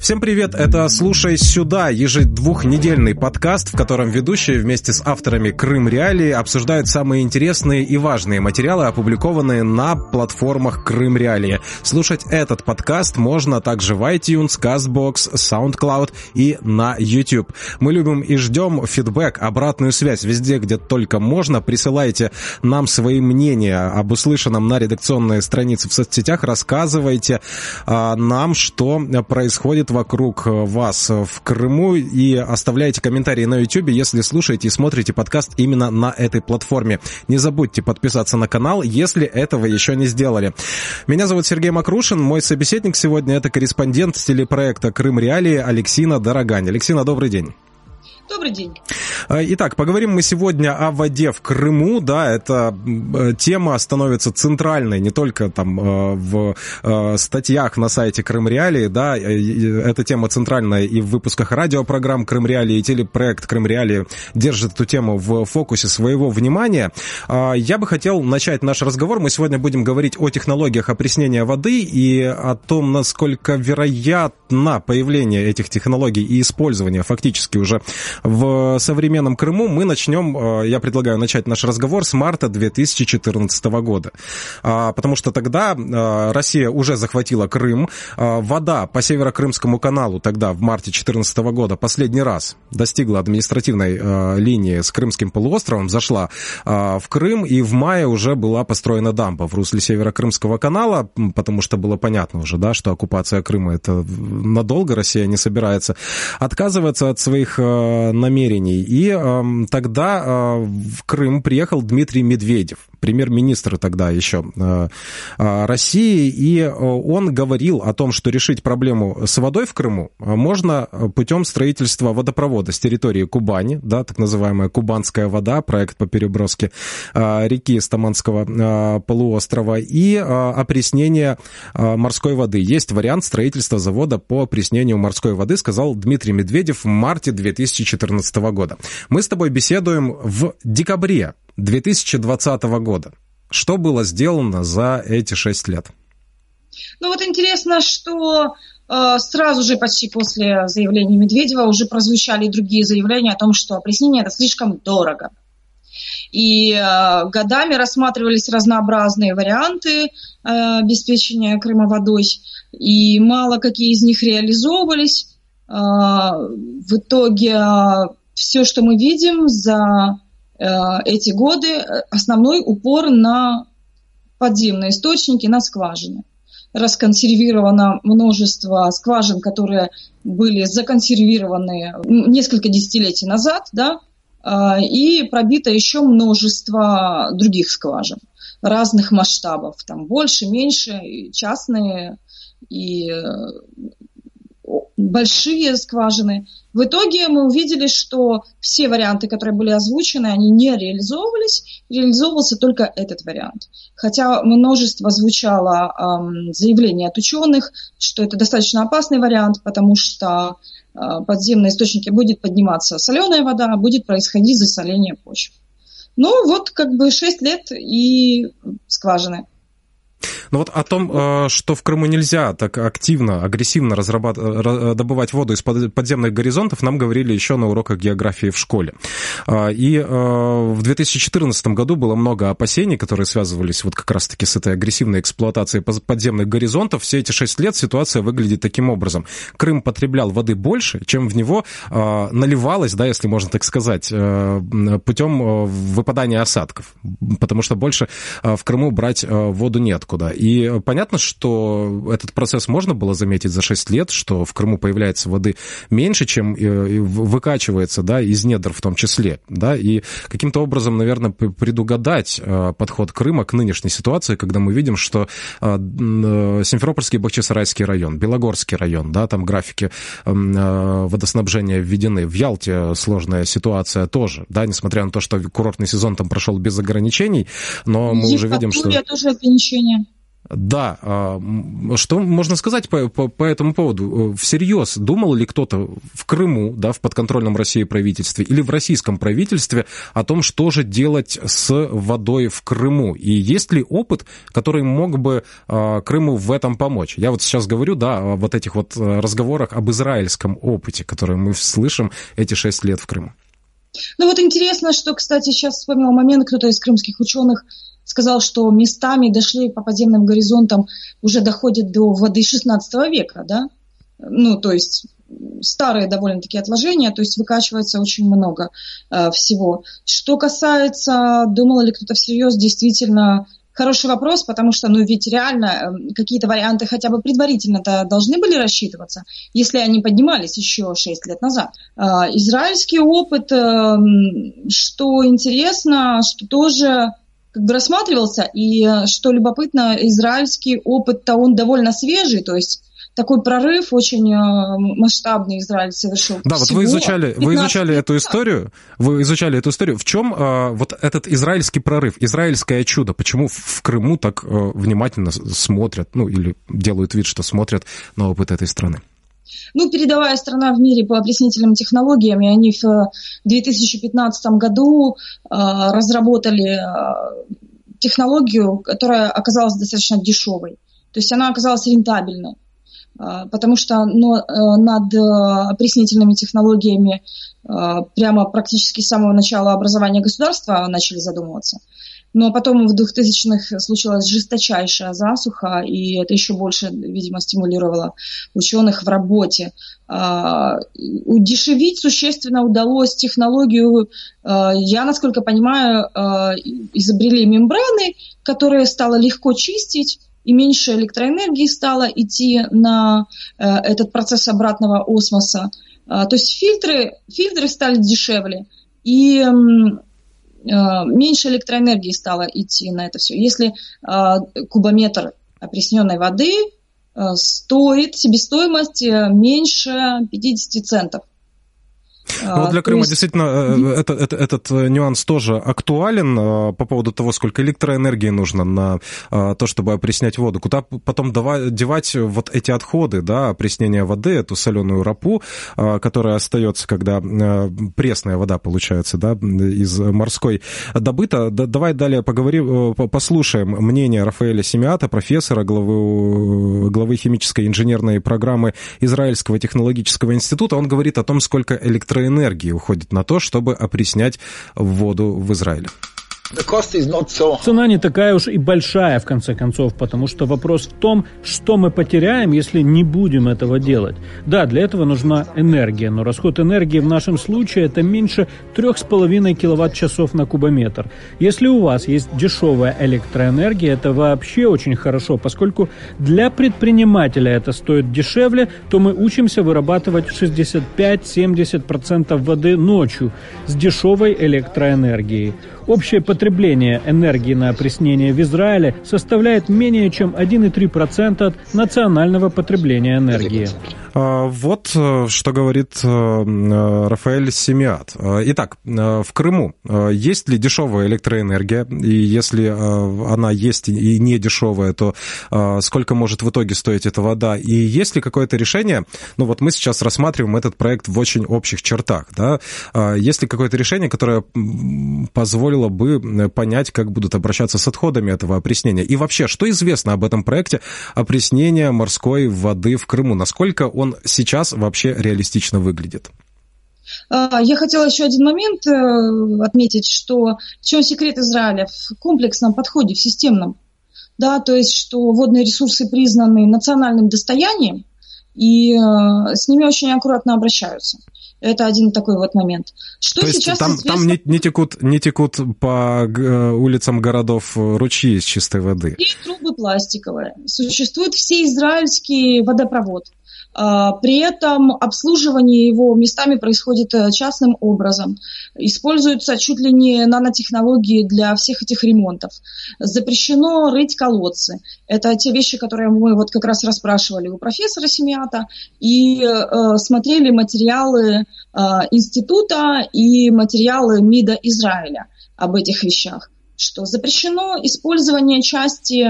Всем привет, это «Слушай сюда» ежедвухнедельный подкаст, в котором ведущие вместе с авторами Крым Реалии обсуждают самые интересные и важные материалы, опубликованные на платформах Крым Реалии. Слушать этот подкаст можно также в iTunes, CastBox, SoundCloud и на YouTube. Мы любим и ждем фидбэк, обратную связь везде, где только можно. Присылайте нам свои мнения об услышанном на редакционные страницы в соцсетях, рассказывайте а, нам, что происходит вокруг э, вас в Крыму и оставляйте комментарии на YouTube, если слушаете и смотрите подкаст именно на этой платформе. Не забудьте подписаться на канал, если этого еще не сделали. Меня зовут Сергей Макрушин, мой собеседник сегодня это корреспондент телепроекта «Крым Реалии» Алексина Дорогань. Алексина, добрый день. Добрый день. А, итак, поговорим мы сегодня о воде в Крыму. Да, эта тема становится центральной не только там э, в э, статьях на сайте Крым Реалии, да, эта тема центральная и в выпусках радиопрограмм Крым Реалии, и телепроект Крым Реалии держит эту тему в фокусе своего внимания. А, я бы хотел начать наш разговор. Мы сегодня будем говорить о технологиях опреснения воды и о том, насколько вероятно появление этих технологий и использование фактически уже в современном Крыму, мы начнем, э, я предлагаю начать наш разговор с марта 2014 года. А, потому что тогда э, Россия уже захватила Крым. А, вода по Северо-Крымскому каналу тогда, в марте 2014 года, последний раз достигла административной э, линии с Крымским полуостровом, зашла в Крым, и в мае уже была построена дамба в русле Северо-Крымского канала, потому что было понятно уже, да, что оккупация Крыма это надолго, Россия не собирается отказываться от своих намерений. И э, тогда э, в Крым приехал Дмитрий Медведев, премьер-министр тогда еще э, России, и он говорил о том, что решить проблему с водой в Крыму можно путем строительства водопровода с территории Кубани, да, так называемая Кубанская вода, проект по переброске реки Стаманского полуострова, и опреснение морской воды. Есть вариант строительства завода по опреснению морской воды, сказал Дмитрий Медведев в марте 2014 2014 года. Мы с тобой беседуем в декабре 2020 года. Что было сделано за эти шесть лет? Ну вот интересно, что э, сразу же почти после заявления Медведева уже прозвучали другие заявления о том, что опреснение это слишком дорого. И э, годами рассматривались разнообразные варианты э, обеспечения Крыма водой, и мало какие из них реализовывались. А, в итоге а, все, что мы видим за э, эти годы, основной упор на подземные источники, на скважины. Расконсервировано множество скважин, которые были законсервированы несколько десятилетий назад, да, а, и пробито еще множество других скважин разных масштабов, там больше, меньше, частные и э, большие скважины. В итоге мы увидели, что все варианты, которые были озвучены, они не реализовывались, реализовывался только этот вариант. Хотя множество звучало эм, заявлений от ученых, что это достаточно опасный вариант, потому что э, подземные источники будет подниматься соленая вода, будет происходить засоление почв. Ну вот как бы 6 лет и скважины. Но вот о том, э, что в Крыму нельзя так активно, агрессивно разрабат... Э, добывать воду из подземных горизонтов, нам говорили еще на уроках географии в школе. А, и э, в 2014 году было много опасений, которые связывались вот как раз-таки с этой агрессивной эксплуатацией подземных горизонтов. Все эти шесть лет ситуация выглядит таким образом. Крым потреблял воды больше, чем в него наливалось, да, если можно так сказать, путем выпадания осадков. Потому что больше в Крыму брать воду неоткуда. И понятно, что этот процесс можно было заметить за 6 лет, что в Крыму появляется воды меньше, чем э, выкачивается, да, из недр в том числе, да, и каким-то образом, наверное, предугадать э, подход Крыма к нынешней ситуации, когда мы видим, что э, Симферопольский и Бахчисарайский район, Белогорский район, да, там графики водоснабжения введены. В Ялте сложная ситуация тоже, да, несмотря на то, что курортный сезон там прошел без ограничений, но мы уже видим, что... тоже ограничения. Да, а, что можно сказать по, по, по этому поводу? Всерьез думал ли кто-то в Крыму, да, в подконтрольном России правительстве или в российском правительстве о том, что же делать с водой в Крыму? И есть ли опыт, который мог бы а, Крыму в этом помочь? Я вот сейчас говорю, да, о вот этих вот э, разговорах об израильском опыте, который мы слышим эти шесть лет в Крыму. Ну вот интересно, что, кстати, сейчас вспомнил момент, кто-то из крымских ученых сказал, что местами дошли по подземным горизонтам, уже доходят до воды 16 века, да? Ну, то есть старые довольно-таки отложения, то есть выкачивается очень много э, всего. Что касается, думал ли кто-то всерьез, действительно хороший вопрос, потому что, ну, ведь реально э, какие-то варианты хотя бы предварительно-то должны были рассчитываться, если они поднимались еще 6 лет назад. Э, израильский опыт, э, что интересно, что тоже как бы рассматривался, и э, что любопытно, израильский опыт-то он довольно свежий, то есть такой прорыв очень э, масштабный Израиль совершил. Да, вот вы изучали, вы изучали эту историю, вы изучали эту историю. В чем э, вот этот израильский прорыв, израильское чудо? Почему в Крыму так э, внимательно смотрят, ну или делают вид, что смотрят на опыт этой страны? Ну, передовая страна в мире по опреснительным технологиям, и они в 2015 э, году э, разработали э, технологию, которая оказалась достаточно дешевой. То есть она оказалась рентабельной, потому что но, над опреснительными технологиями прямо практически с самого начала образования государства начали задумываться. Но потом в 2000-х случилась жесточайшая засуха, и это еще больше, видимо, стимулировало ученых в работе. А, удешевить существенно удалось технологию, а, я, насколько понимаю, а, изобрели мембраны, которые стало легко чистить, и меньше электроэнергии стало идти на этот процесс обратного осмоса. То есть фильтры, фильтры стали дешевле. И Э, меньше электроэнергии стало идти на это все. Если э, кубометр опресненной воды э, стоит, себестоимость меньше 50 центов. Ну, вот для Крыма есть... действительно mm-hmm. это, это, этот э, нюанс тоже актуален э, по поводу того, сколько электроэнергии нужно на то, чтобы опреснять воду. Куда потом девать вот эти отходы, да, опреснения воды, эту соленую рапу, которая остается, когда пресная вода получается, да, из морской добыта. Давай далее поговорим, послушаем мнение Рафаэля Семиата, профессора, главы, главы химической инженерной программы Израильского технологического института. Он говорит о том, сколько электроэнергии электроэнергии уходит на то, чтобы опреснять воду в Израиле. Цена не такая уж и большая, в конце концов, потому что вопрос в том, что мы потеряем, если не будем этого делать. Да, для этого нужна энергия, но расход энергии в нашем случае это меньше 3,5 киловатт-часов на кубометр. Если у вас есть дешевая электроэнергия, это вообще очень хорошо, поскольку для предпринимателя это стоит дешевле, то мы учимся вырабатывать 65-70% воды ночью с дешевой электроэнергией. Общее потребление энергии на опреснение в Израиле составляет менее чем 1,3% от национального потребления энергии. А, вот э, что говорит э, э, Рафаэль Семиат. Итак, в Крыму есть ли дешевая электроэнергия? И если она есть и не дешевая, то сколько может в итоге стоить эта вода? И есть ли какое-то решение? Ну вот мы сейчас рассматриваем этот проект в очень общих чертах. Да? Есть ли какое-то решение, которое позволило бы понять, как будут обращаться с отходами этого опреснения? И вообще, что известно об этом проекте опреснения морской воды в Крыму? Насколько он сейчас вообще реалистично выглядит? А, я хотела еще один момент э, отметить, что в чем секрет Израиля? В комплексном подходе, в системном. Да, то есть, что водные ресурсы признаны национальным достоянием, и э, с ними очень аккуратно обращаются. Это один такой вот момент. Что То есть сейчас там, известно... там не, не, текут, не текут по э, улицам городов ручьи из чистой воды? И трубы пластиковые. Существует всеизраильский водопровод. А, при этом обслуживание его местами происходит э, частным образом. Используются чуть ли не нанотехнологии для всех этих ремонтов. Запрещено рыть колодцы. Это те вещи, которые мы вот как раз расспрашивали у профессора Семиата и э, смотрели материалы э, института и материалы МИДа Израиля об этих вещах что запрещено использование части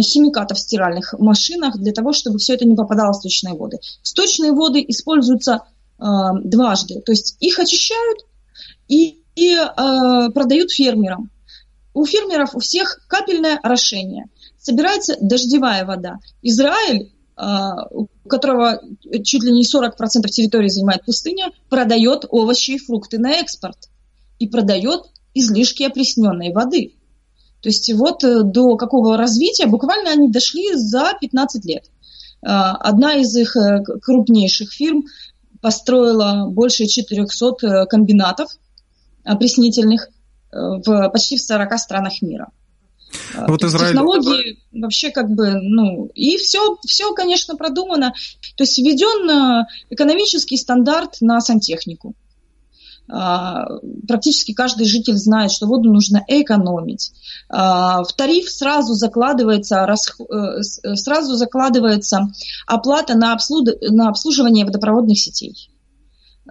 химикатов в стиральных машинах для того, чтобы все это не попадало в сточные воды. Сточные воды используются э, дважды, то есть их очищают и, и э, продают фермерам. У фермеров у всех капельное орошение. Собирается дождевая вода. Израиль у которого чуть ли не 40% территории занимает пустыня, продает овощи и фрукты на экспорт и продает излишки опресненной воды. То есть вот э, до какого развития буквально они дошли за 15 лет. А, одна из их э, крупнейших фирм построила больше 400 э, комбинатов опреснительных в почти в 40 странах мира. А, вот Израиль... Технологии вообще как бы, ну, и все, все, конечно, продумано. То есть введен экономический стандарт на сантехнику. А, практически каждый житель знает, что воду нужно экономить. А, в тариф сразу закладывается, э, сразу закладывается оплата на, обслуживание водопроводных сетей.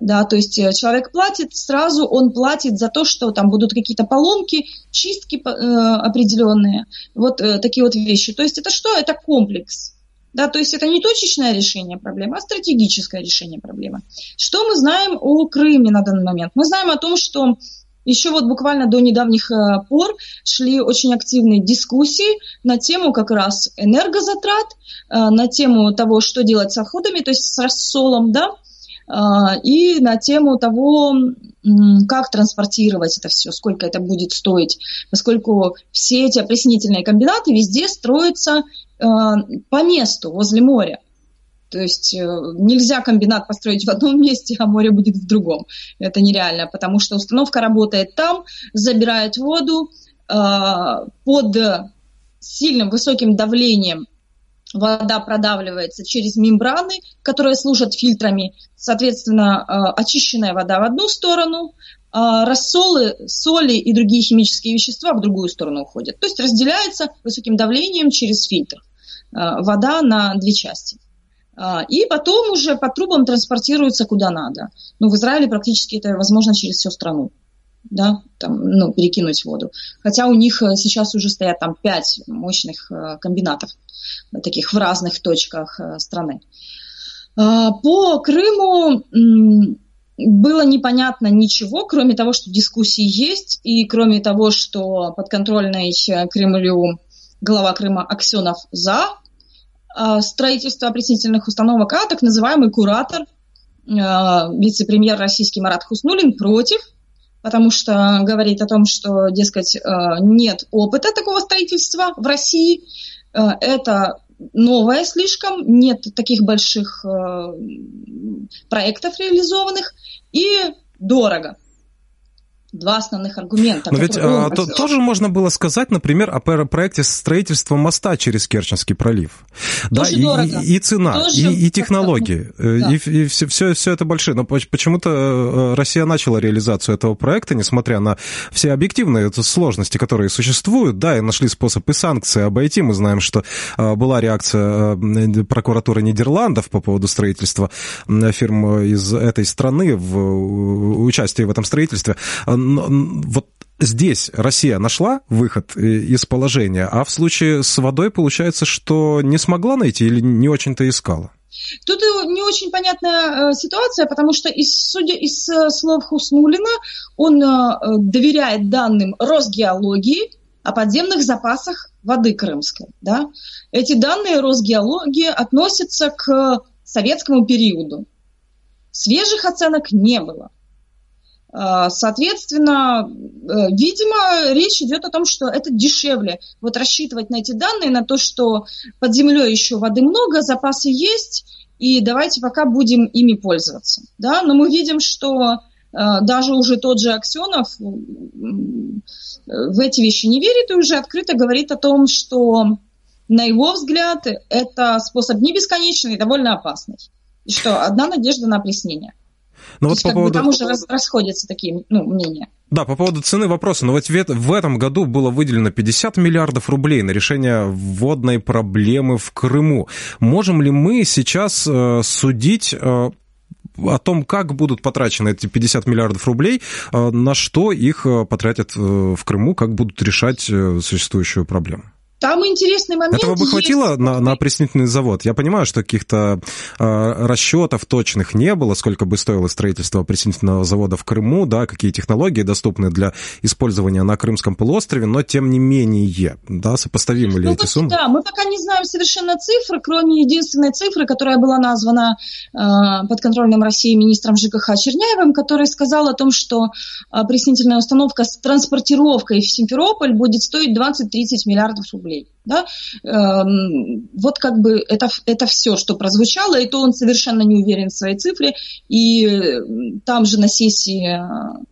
Да, то есть э, человек платит сразу, он платит за то, что там будут какие-то поломки, чистки э, определенные, вот э, такие вот вещи. То есть это что? Это комплекс. Да, то есть это не точечное решение проблемы, а стратегическое решение проблемы. Что мы знаем о Крыме на данный момент? Мы знаем о том, что еще вот буквально до недавних э, пор шли очень активные дискуссии на тему как раз энергозатрат, э, на тему того, что делать с отходами, то есть с рассолом, да, э, и на тему того, как транспортировать это все, сколько это будет стоить, поскольку все эти опреснительные комбинаты везде строятся по месту, возле моря. То есть э, нельзя комбинат построить в одном месте, а море будет в другом. Это нереально, потому что установка работает там, забирает воду э, под сильным высоким давлением вода продавливается через мембраны, которые служат фильтрами. Соответственно, э, очищенная вода в одну сторону, а рассолы, соли и другие химические вещества в другую сторону уходят. То есть разделяется высоким давлением через фильтр э, вода на две части. А, и потом уже по трубам транспортируется куда надо. Ну, в Израиле практически это возможно через всю страну да, там, ну, перекинуть воду. Хотя у них э, сейчас уже стоят там пять мощных комбинатов таких в разных точках э, страны. По Крыму было непонятно ничего, кроме того, что дискуссии есть, и кроме того, что подконтрольный э, Кремлю глава Крыма Аксенов за а, строительство опреснительных установок, а так называемый куратор, э, вице-премьер российский Марат Хуснулин против, потому что говорит о том, что, дескать, нет опыта такого строительства в России, Э, это новое слишком, нет таких больших э, проектов реализованных. И дорого два основных аргумента. Но ведь а, то, тоже можно было сказать, например, о проекте строительства моста через Керченский пролив. Тоже да, дорого. И, и цена, тоже и, и технологии, э, да. и, и все, все, все это большие. Но почему-то э, Россия начала реализацию этого проекта, несмотря на все объективные сложности, которые существуют, да, и нашли способ и санкции обойти. Мы знаем, что э, была реакция прокуратуры Нидерландов по поводу строительства фирм из этой страны в участии в этом строительстве вот здесь Россия нашла выход э, из положения, а в случае с водой получается, что не смогла найти или не очень-то искала? Тут не очень понятная э, ситуация, потому что, из, судя из э, слов Хуснулина, он доверяет данным Росгеологии о подземных запасах воды крымской. Да? Эти данные Росгеологии относятся к советскому периоду. Свежих оценок не было. А, соответственно, э, видимо, речь идет о том, что это дешевле. Вот рассчитывать на эти данные, на то, что под землей еще воды много, запасы есть, и давайте пока будем ими пользоваться. Да? Но мы видим, что э, даже уже тот же Аксенов в эти вещи не верит и уже открыто говорит о том, что на его взгляд это способ не бесконечный и довольно опасный. И что одна надежда на опреснение. Но ну, вот по поводу... Там уже расходятся такие ну, мнения. Да, по поводу цены вопроса. Но ведь в этом году было выделено 50 миллиардов рублей на решение водной проблемы в Крыму. Можем ли мы сейчас э, судить э, о том, как будут потрачены эти 50 миллиардов рублей, э, на что их потратят в Крыму, как будут решать существующую проблему? Там интересный момент. Этого бы хватило есть. на, на опреснительный завод? Я понимаю, что каких-то э, расчетов точных не было, сколько бы стоило строительство опреснительного завода в Крыму, да, какие технологии доступны для использования на Крымском полуострове, но тем не менее, да, сопоставимы ли ну, эти вот, суммы? Да, мы пока не знаем совершенно цифры, кроме единственной цифры, которая была названа э, подконтрольным России министром ЖКХ Черняевым, который сказал о том, что опреснительная установка с транспортировкой в Симферополь будет стоить 20-30 миллиардов рублей рублей. Да? Эм, вот как бы это, это все, что прозвучало, и то он совершенно не уверен в своей цифре. И э, там же на сессии э,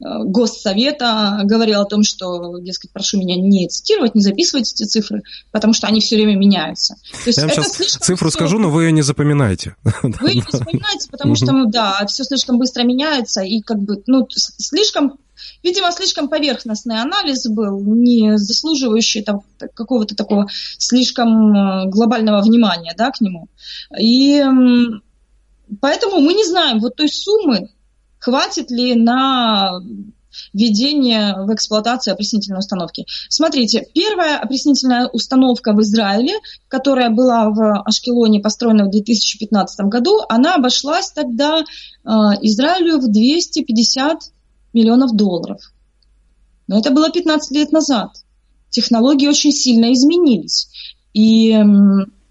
Госсовета говорил о том, что, дескать, прошу меня не цитировать, не записывать эти цифры, потому что они все время меняются. То есть Я вам сейчас цифру все... скажу, но вы ее не запоминаете. Вы ее не запоминаете, потому что, ну да, все слишком быстро меняется, и как бы, ну, слишком Видимо, слишком поверхностный анализ был, не заслуживающий там, какого-то такого слишком э, глобального внимания да, к нему. И поэтому мы не знаем вот той суммы, хватит ли на введение в эксплуатацию опреснительной установки. Смотрите, первая опреснительная установка в Израиле, которая была в Ашкелоне построена в 2015 году, она обошлась тогда э, Израилю в 250 миллионов долларов. Но это было 15 лет назад. Технологии очень сильно изменились. И,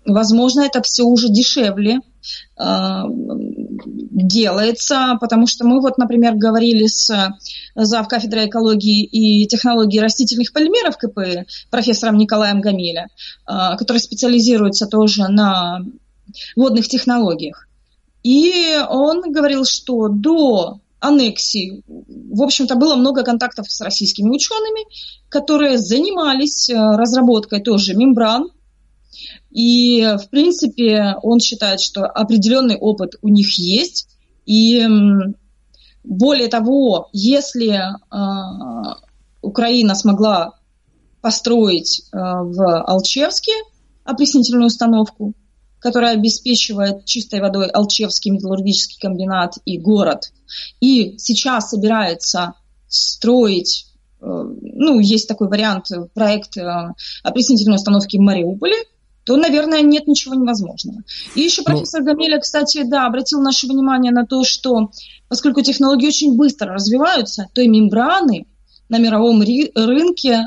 возможно, это все уже дешевле э, делается, потому что мы вот, например, говорили с зав. кафедрой экологии и технологии растительных полимеров КП профессором Николаем Гамиля, э, который специализируется тоже на водных технологиях. И он говорил, что до аннексии. В общем-то, было много контактов с российскими учеными, которые занимались э, разработкой тоже мембран. И, в принципе, он считает, что определенный опыт у них есть. И более того, если э, Украина смогла построить э, в Алчевске опреснительную установку, которая обеспечивает чистой водой Алчевский металлургический комбинат и город – и сейчас собирается строить, э, ну, есть такой вариант, э, проект э, опреснительной установки в Мариуполе, то, наверное, нет ничего невозможного. И еще ну, профессор ну, Гамеля, кстати, да, обратил наше внимание на то, что поскольку технологии очень быстро развиваются, то и мембраны на мировом рынке э,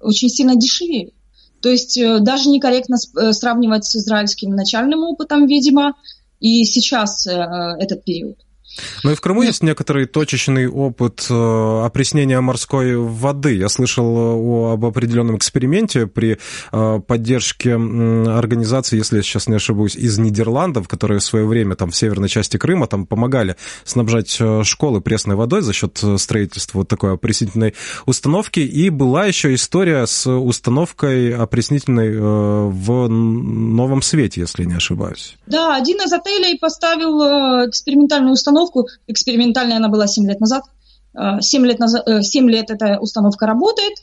очень сильно дешевеют. То есть э, даже некорректно сравнивать с израильским начальным опытом, видимо, и сейчас э, этот период. Ну и в Крыму есть некоторый точечный опыт э, опреснения морской воды. Я слышал э, об определенном эксперименте при э, поддержке организации, если я сейчас не ошибусь, из Нидерландов, которые в свое время там в северной части Крыма там помогали снабжать школы пресной водой за счет строительства вот такой опреснительной установки. И была еще история с установкой опреснительной в Новом Свете, если не ошибаюсь. Да, один из отелей поставил экспериментальную установку установку. Экспериментальная она была 7 лет назад. 7 э, лет, назад, 7 э, лет эта установка работает.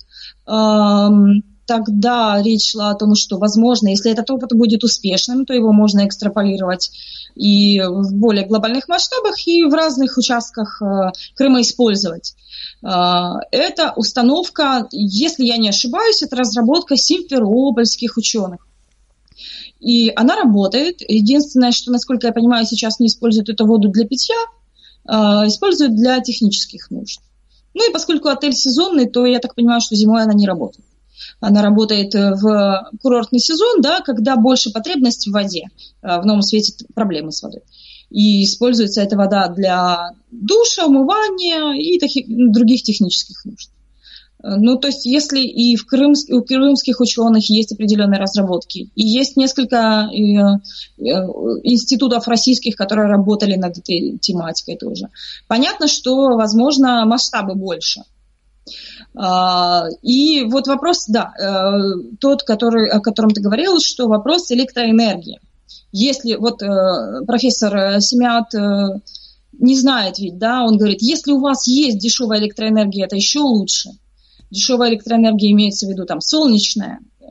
Эм, тогда речь шла о том, что, возможно, если этот опыт будет успешным, то его можно экстраполировать и в более глобальных масштабах, и в разных участках э, Крыма использовать. Эта установка, если я не ошибаюсь, это разработка симферопольских ученых. И она работает. Единственное, что, насколько я понимаю, сейчас не используют эту воду для питья, а, используют для технических нужд. Ну и поскольку отель сезонный, то я так понимаю, что зимой она не работает. Она работает в курортный сезон, да, когда больше потребность в воде. А, в новом свете проблемы с водой. И используется эта вода для душа, умывания и таких, других технических нужд. Ну, то есть, если и в Крымск, у крымских ученых есть определенные разработки, и есть несколько э, э, институтов российских, которые работали над этой тематикой тоже, понятно, что, возможно, масштабы больше. А, и вот вопрос, да, э, тот, который, о котором ты говорил, что вопрос электроэнергии. Если вот профессор Семят не знает ведь, да, он говорит, если у вас есть дешевая электроэнергия, это еще лучше – дешевая электроэнергия имеется в виду там солнечная, э,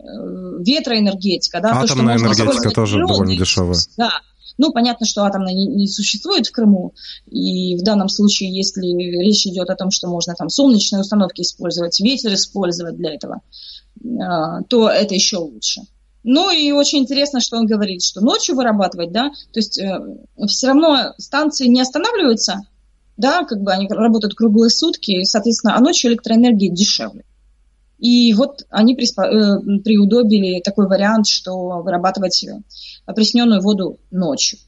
ветроэнергетика, да, Атомная то, что энергетика тоже довольно дешевая. Да, Ну, понятно, что атомной не, не существует в Крыму, и в данном случае, если речь идет о том, что можно там солнечные установки использовать, ветер использовать для этого, а, то это еще лучше. Ну и очень интересно, что он говорит, что ночью вырабатывать, да, то есть э, все равно станции не останавливаются, да, как бы они работают круглые сутки, и, соответственно, а ночью электроэнергия дешевле. И вот они приспо- э, приудобили такой вариант, что вырабатывать опресненную воду ночью.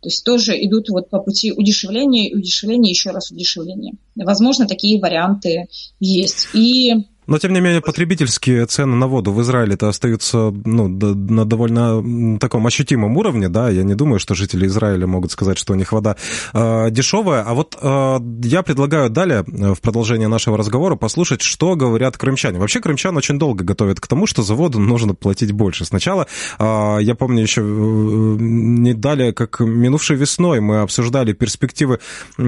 То есть тоже идут вот по пути удешевления удешевления, еще раз удешевления. Возможно, такие варианты есть. И но, тем не менее, потребительские цены на воду в Израиле-то остаются ну, на довольно таком ощутимом уровне, да, я не думаю, что жители Израиля могут сказать, что у них вода э, дешевая. А вот э, я предлагаю далее, э, в продолжение нашего разговора, послушать, что говорят крымчане. Вообще, крымчан очень долго готовят к тому, что за воду нужно платить больше. Сначала, э, я помню, еще э, не далее, как минувшей весной мы обсуждали перспективы э,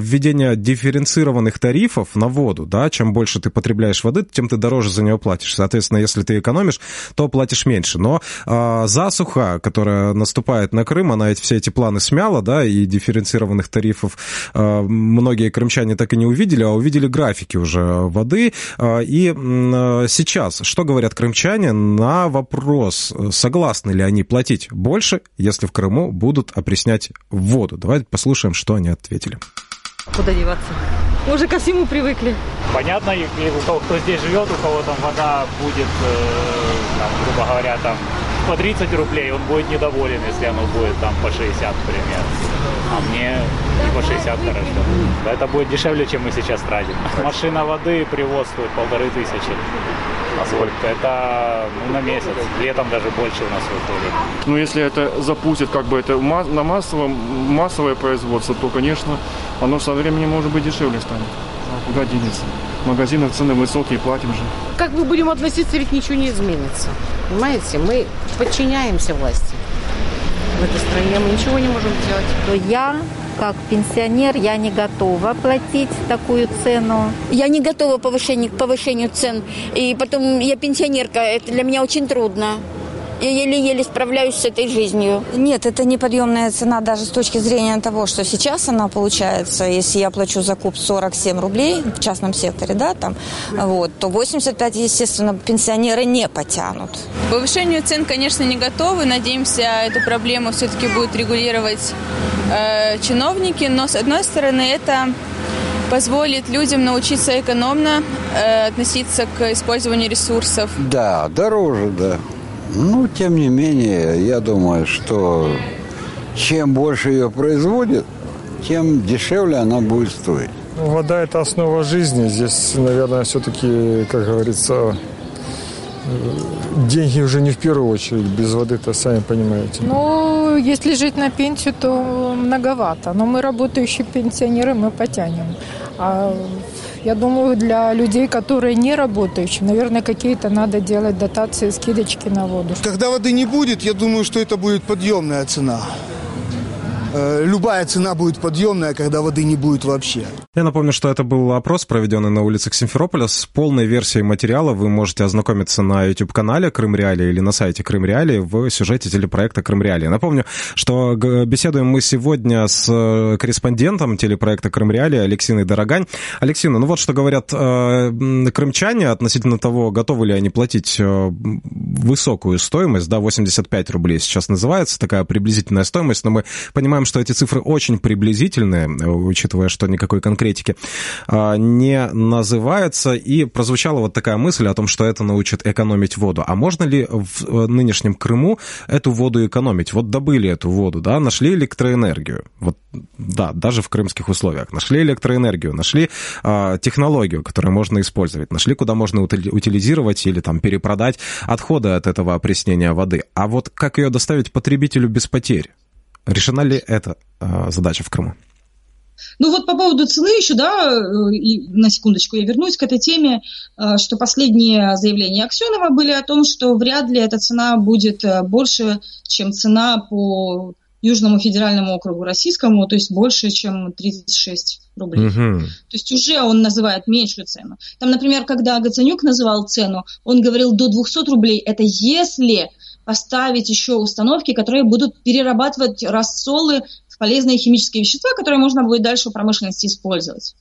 введения дифференцированных тарифов на воду, да, чем больше ты потребляешь воды, тем ты дороже за него платишь. Соответственно, если ты экономишь, то платишь меньше. Но э, засуха, которая наступает на Крым, она ведь все эти планы смяла, да, и дифференцированных тарифов э, многие крымчане так и не увидели, а увидели графики уже воды. Э, и э, сейчас, что говорят крымчане на вопрос, согласны ли они платить больше, если в Крыму будут опреснять воду? Давайте послушаем, что они ответили. Куда деваться? Мы уже ко всему привыкли. Понятно, и у кого кто здесь живет, у кого там вода будет, э, там, грубо говоря, там по 30 рублей, он будет недоволен, если оно будет там по 60, например. А мне и по 60 хорошо. Это будет дешевле, чем мы сейчас тратим. Машина воды привоз стоит полторы тысячи. А сколько? Это ну, на месяц. Летом даже больше у нас выходит. Ну, если это запустит как бы это на массовом, массовое производство, то, конечно, оно со временем может быть дешевле станет. Денется? В магазинах цены высокие, платим же. Как мы будем относиться, ведь ничего не изменится. Понимаете, мы подчиняемся власти. В этой стране мы ничего не можем сделать. Я как пенсионер я не готова платить такую цену. Я не готова к повышению, к повышению цен. И потом я пенсионерка, это для меня очень трудно. Я еле-еле справляюсь с этой жизнью. Нет, это неподъемная цена даже с точки зрения того, что сейчас она получается, если я плачу за куб 47 рублей в частном секторе, да, там, вот, то 85, естественно, пенсионеры не потянут. К повышению цен, конечно, не готовы. Надеемся, эту проблему все-таки будут регулировать э, чиновники, но, с одной стороны, это позволит людям научиться экономно э, относиться к использованию ресурсов. Да, дороже, да. Ну, тем не менее, я думаю, что чем больше ее производят, тем дешевле она будет стоить. Ну, вода – это основа жизни. Здесь, наверное, все-таки, как говорится, деньги уже не в первую очередь. Без воды-то, сами понимаете. Ну, если жить на пенсию, то многовато. Но мы, работающие пенсионеры, мы потянем. А я думаю, для людей, которые не работающие, наверное, какие-то надо делать дотации, скидочки на воду. Когда воды не будет, я думаю, что это будет подъемная цена. Э, любая цена будет подъемная, когда воды не будет вообще. Я напомню, что это был опрос, проведенный на улицах Симферополя. С полной версией материала вы можете ознакомиться на YouTube-канале Крым Реалии или на сайте Крым Реалии в сюжете телепроекта Крым Реалии. Напомню, что беседуем мы сегодня с э, корреспондентом телепроекта Крым Реалии Алексиной Дорогань. Алексина, ну вот что говорят э, крымчане относительно того, готовы ли они платить э, высокую стоимость, да, 85 рублей сейчас называется, такая приблизительная стоимость, но мы понимаем, что эти цифры очень приблизительные, учитывая, что никакой конкретики а, не называется. И прозвучала вот такая мысль о том, что это научит экономить воду. А можно ли в э, нынешнем Крыму эту воду экономить? Вот добыли эту воду, да, нашли электроэнергию. Вот, да, даже в крымских условиях. Нашли электроэнергию, нашли а, технологию, которую можно использовать, нашли, куда можно утилизировать или там перепродать отходы от этого опреснения воды. А вот как ее доставить потребителю без потерь? Решена ли эта а, задача в Крыму? Ну вот по поводу цены еще, да, э, и на секундочку я вернусь к этой теме, э, что последние заявления Аксенова были о том, что вряд ли эта цена будет э, больше, чем цена по Южному федеральному округу российскому, то есть больше, чем 36 рублей. Угу. То есть уже он называет меньшую цену. Там, например, когда Гацанюк называл цену, он говорил до 200 рублей. Это если поставить еще установки, которые будут перерабатывать рассолы в полезные химические вещества, которые можно будет дальше в промышленности использовать.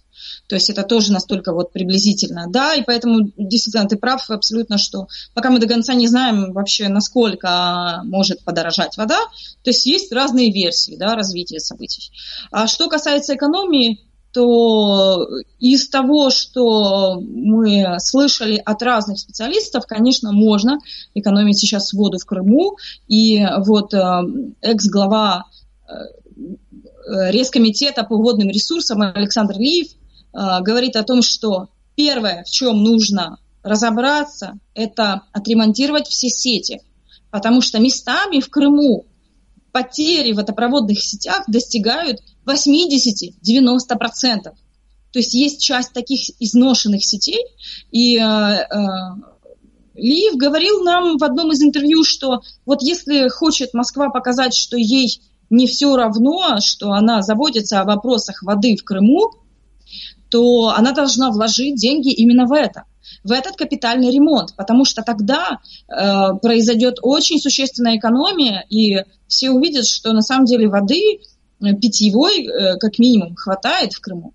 То есть это тоже настолько вот приблизительно. Да, и поэтому действительно ты прав абсолютно, что пока мы до конца не знаем вообще, насколько может подорожать вода, то есть есть разные версии да, развития событий. А что касается экономии, то из того, что мы слышали от разных специалистов, конечно, можно экономить сейчас воду в Крыму. И вот э, экс-глава э, Рескомитета по водным ресурсам Александр Лиев э, говорит о том, что первое, в чем нужно разобраться, это отремонтировать все сети. Потому что местами в Крыму потери в водопроводных сетях достигают 80-90%. То есть есть часть таких изношенных сетей, и э, э, Лиев говорил нам в одном из интервью, что вот если хочет Москва показать, что ей не все равно, что она заботится о вопросах воды в Крыму, то она должна вложить деньги именно в это в этот капитальный ремонт, потому что тогда э, произойдет очень существенная экономия, и все увидят, что на самом деле воды э, питьевой э, как минимум хватает в Крыму.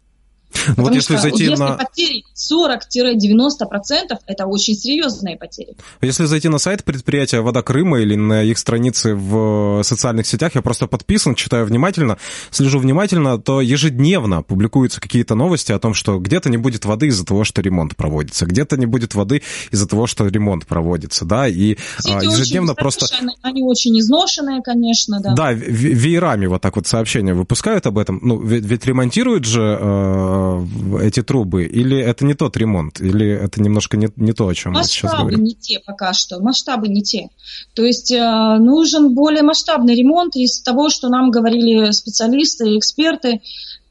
Ну, вот если зайти если на... потери 40-90%, это очень серьезные потери. Если зайти на сайт предприятия «Вода Крыма» или на их страницы в социальных сетях, я просто подписан, читаю внимательно, слежу внимательно, то ежедневно публикуются какие-то новости о том, что где-то не будет воды из-за того, что ремонт проводится, где-то не будет воды из-за того, что ремонт проводится, да, и Сети ежедневно очень просто... Они очень изношенные, конечно, да. Да, веерами вот так вот сообщения выпускают об этом. Ну, ведь, ведь ремонтируют же э, эти трубы? Или это не тот ремонт? Или это немножко не, не то, о чем масштабы мы сейчас говорим? Масштабы не те пока что. Масштабы не те. То есть э, нужен более масштабный ремонт из того, что нам говорили специалисты и эксперты,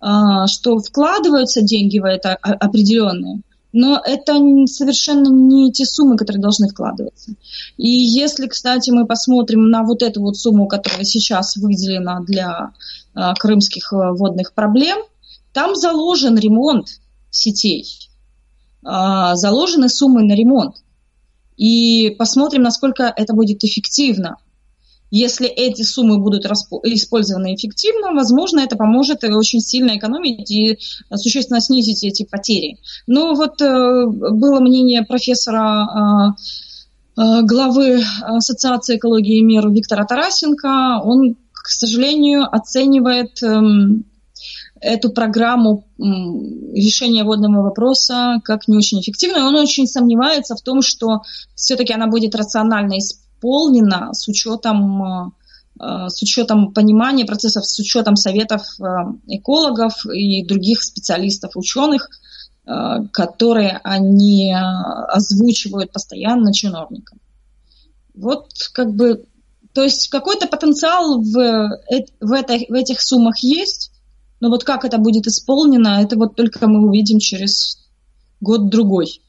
э, что вкладываются деньги в это определенные. Но это совершенно не те суммы, которые должны вкладываться. И если, кстати, мы посмотрим на вот эту вот сумму, которая сейчас выделена для э, крымских водных проблем – там заложен ремонт сетей, а, заложены суммы на ремонт. И посмотрим, насколько это будет эффективно. Если эти суммы будут использованы эффективно, возможно, это поможет очень сильно экономить и существенно снизить эти потери. Но вот э, было мнение профессора э, э, главы Ассоциации экологии и мира Виктора Тарасенко. Он, к сожалению, оценивает эм, эту программу решения водного вопроса как не очень эффективную. Он очень сомневается в том, что все-таки она будет рационально исполнена с учетом э, с учетом понимания процессов, с учетом советов э, экологов и других специалистов, ученых, э, которые они озвучивают постоянно чиновникам. Вот как бы, то есть какой-то потенциал в, в, этой, в этих суммах есть, но вот как это будет исполнено, это вот только мы увидим через год-другой.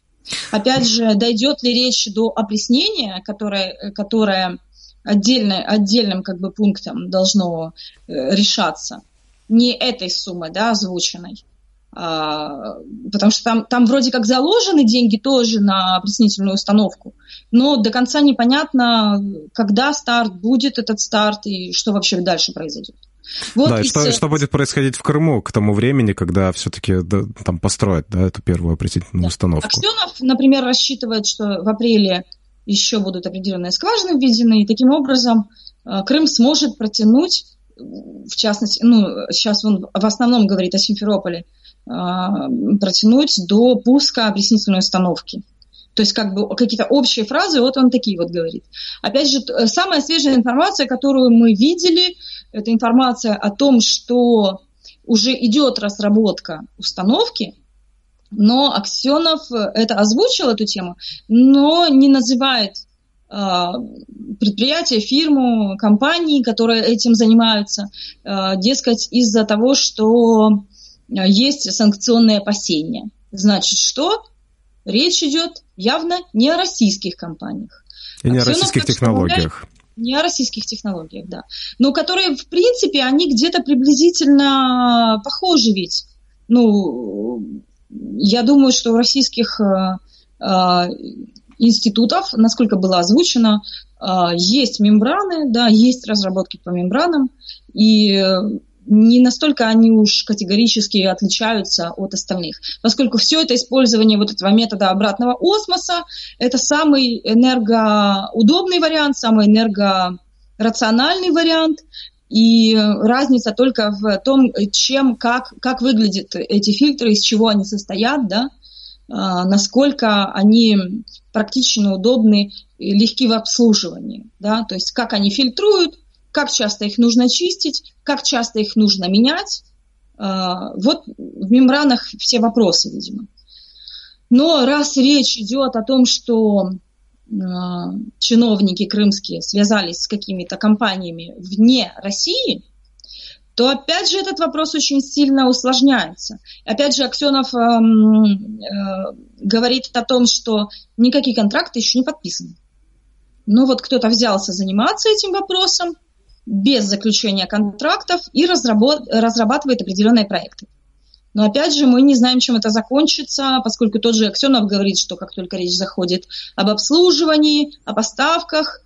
Опять же, дойдет ли речь до опреснения, которое, которое отдельно, отдельным как бы пунктом должно э, решаться, не этой суммы, да, озвученной, а, потому что там, там вроде как заложены деньги тоже на опреснительную установку, но до конца непонятно, когда старт будет этот старт и что вообще дальше произойдет. Вот да, и что, что будет происходить в Крыму к тому времени, когда все-таки да, там построят да, эту первую определенную да. установку? Аксенов, например, рассчитывает, что в апреле еще будут определенные скважины введены, и таким образом э, Крым сможет протянуть, в частности, ну, сейчас он в основном говорит о Симферополе, э, протянуть до пуска опреснительной установки. То есть как бы какие-то общие фразы, вот он такие вот говорит. Опять же, самая свежая информация, которую мы видели, это информация о том, что уже идет разработка установки, но Аксенов это озвучил, эту тему, но не называет э, предприятия, фирму, компании, которые этим занимаются, э, дескать, из-за того, что есть санкционные опасения. Значит, что? Речь идет явно не о российских компаниях. И не о российских технологиях. Не о российских технологиях, да. Но которые, в принципе, они где-то приблизительно похожи ведь. Ну, я думаю, что у российских э, э, институтов, насколько было озвучено, э, есть мембраны, да, есть разработки по мембранам, и не настолько они уж категорически отличаются от остальных, поскольку все это использование вот этого метода обратного осмоса – это самый энергоудобный вариант, самый энергорациональный вариант, и разница только в том, чем, как, как выглядят эти фильтры, из чего они состоят, да, а, насколько они практично удобны и легки в обслуживании, да, то есть как они фильтруют, как часто их нужно чистить, как часто их нужно менять. А, вот в мембранах все вопросы, видимо. Но раз речь идет о том, что а, чиновники крымские связались с какими-то компаниями вне России, то опять же этот вопрос очень сильно усложняется. Опять же, Аксенов э, э, говорит о том, что никакие контракты еще не подписаны. Но вот кто-то взялся заниматься этим вопросом, без заключения контрактов и разрабатывает определенные проекты. Но опять же, мы не знаем, чем это закончится, поскольку тот же Аксенов говорит, что как только речь заходит об обслуживании, о поставках,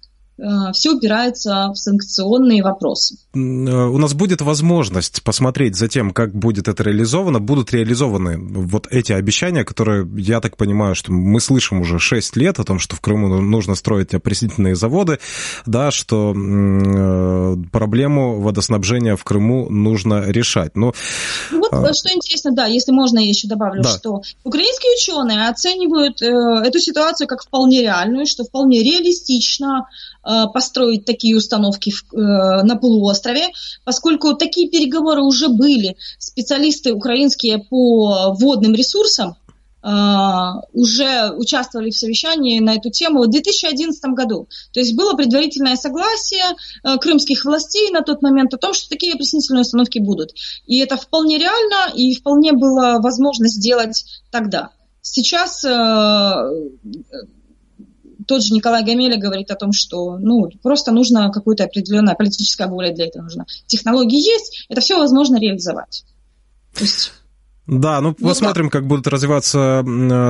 все упирается в санкционные вопросы. Э, у нас будет возможность посмотреть за тем, как будет это реализовано. Будут реализованы вот эти обещания, которые, я так понимаю, что мы слышим уже 6 лет о том, что в Крыму нужно строить опреснительные заводы, да, что э, проблему водоснабжения в Крыму нужно решать. Но, ну, вот а... что интересно, да, если можно, я еще добавлю, да. что украинские ученые оценивают э, эту ситуацию как вполне реальную, что вполне реалистично Э, построить такие установки э, на полуострове, поскольку такие переговоры уже были. Специалисты украинские по водным ресурсам э, уже участвовали в совещании на эту тему в 2011 году. То есть было предварительное согласие крымских властей на тот момент о том, что такие опреснительные установки будут. И это вполне реально, и вполне было возможно сделать тогда. Сейчас тот же Николай Гамеля говорит о том, что ну, просто нужно какая-то определенная политическая воля для этого нужна. Технологии есть, это все возможно реализовать. То есть да, ну, ну посмотрим, да. как будут развиваться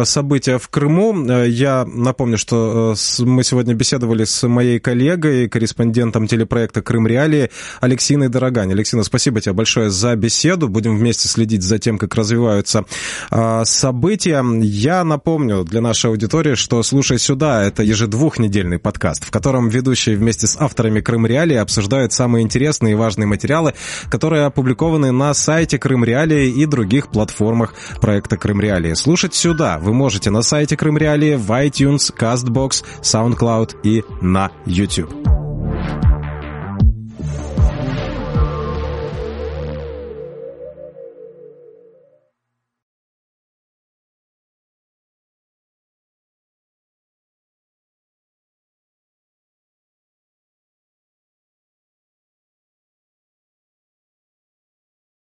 события в Крыму. Э, я напомню, что э, мы сегодня беседовали с моей коллегой, корреспондентом телепроекта «Крым Реалии» Алексиной Дорогань. Алексина, спасибо тебе большое за беседу. Будем вместе следить за тем, как развиваются а, события. Я напомню для нашей аудитории, что «Слушай сюда» — это ежедвухнедельный подкаст, в котором ведущие вместе с авторами «Крым Реалии» обсуждают самые интересные и важные материалы, которые опубликованы на сайте «Крым Реалии» и других платформах платформах проекта Крым Реалии. Слушать сюда вы можете на сайте Крым Реалии, в iTunes, CastBox, SoundCloud и на YouTube.